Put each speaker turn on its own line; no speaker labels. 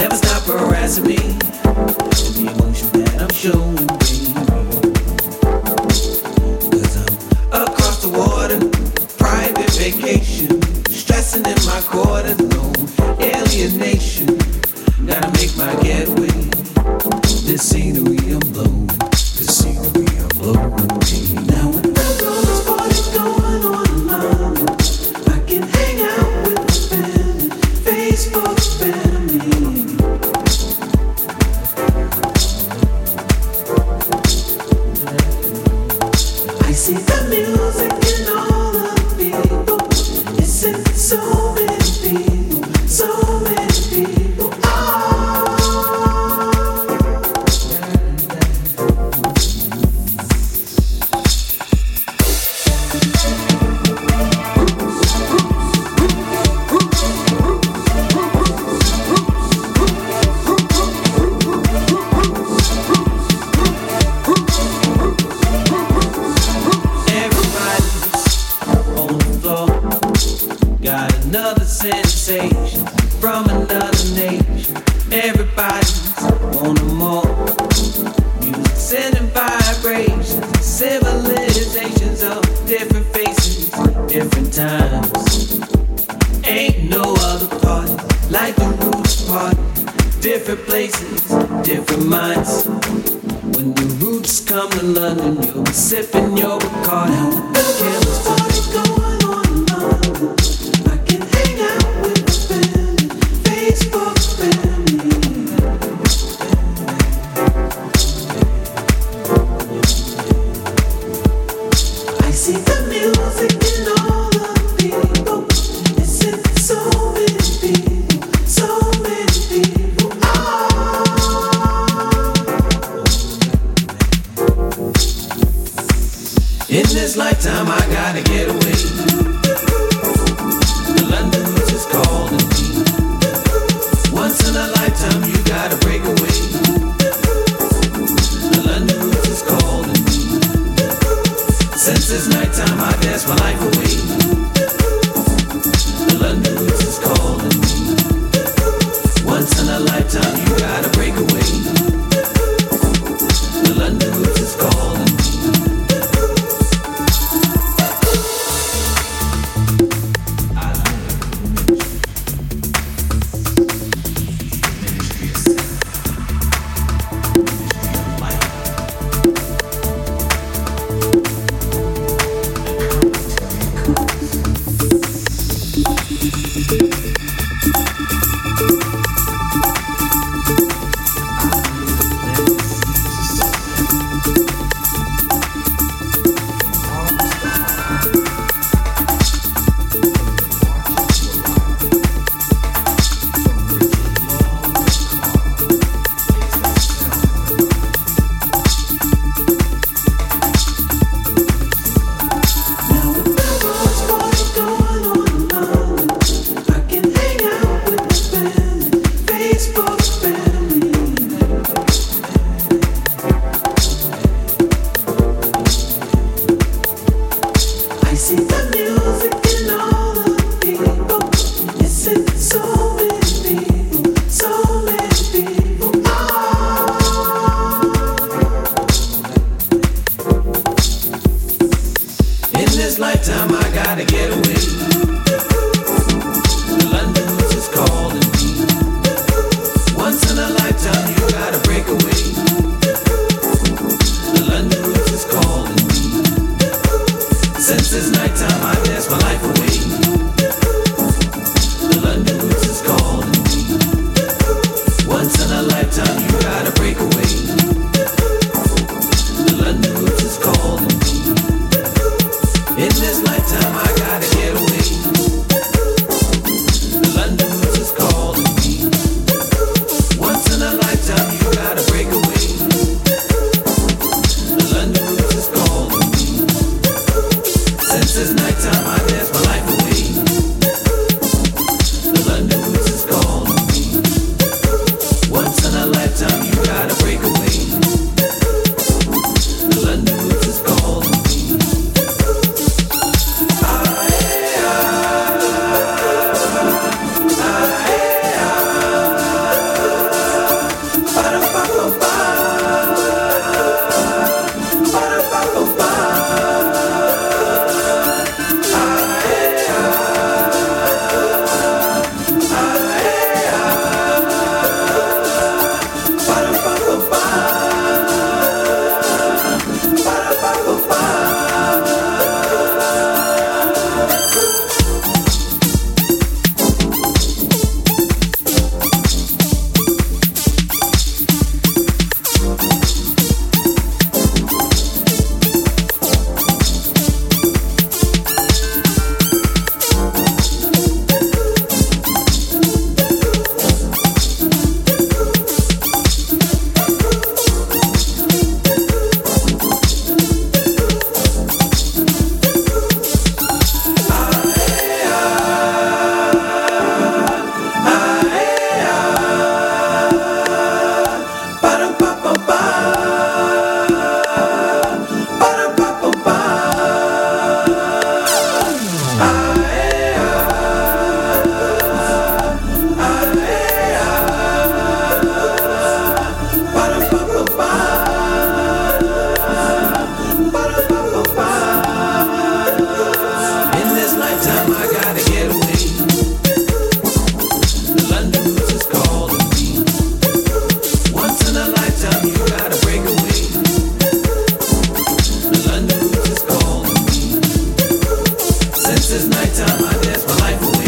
never stop harassing me. The emotion that I'm showing, baby. I'm across the water, private vacation, stressing in my quarters, alienation. Gotta make my getaway. This scenery another sensation, from another nation. Everybody's on a more. Music and vibrations, civilizations of different faces, different times. Ain't no other party like the roots party. Different places, different minds. When the roots come to London, you'll be sipping your Bacardi. The. In this lifetime, I gotta get away. London is calling me. Once in a lifetime, you gotta break away. London is calling me. Since it's nighttime, I dance my life away. nighttime, I dance my life away.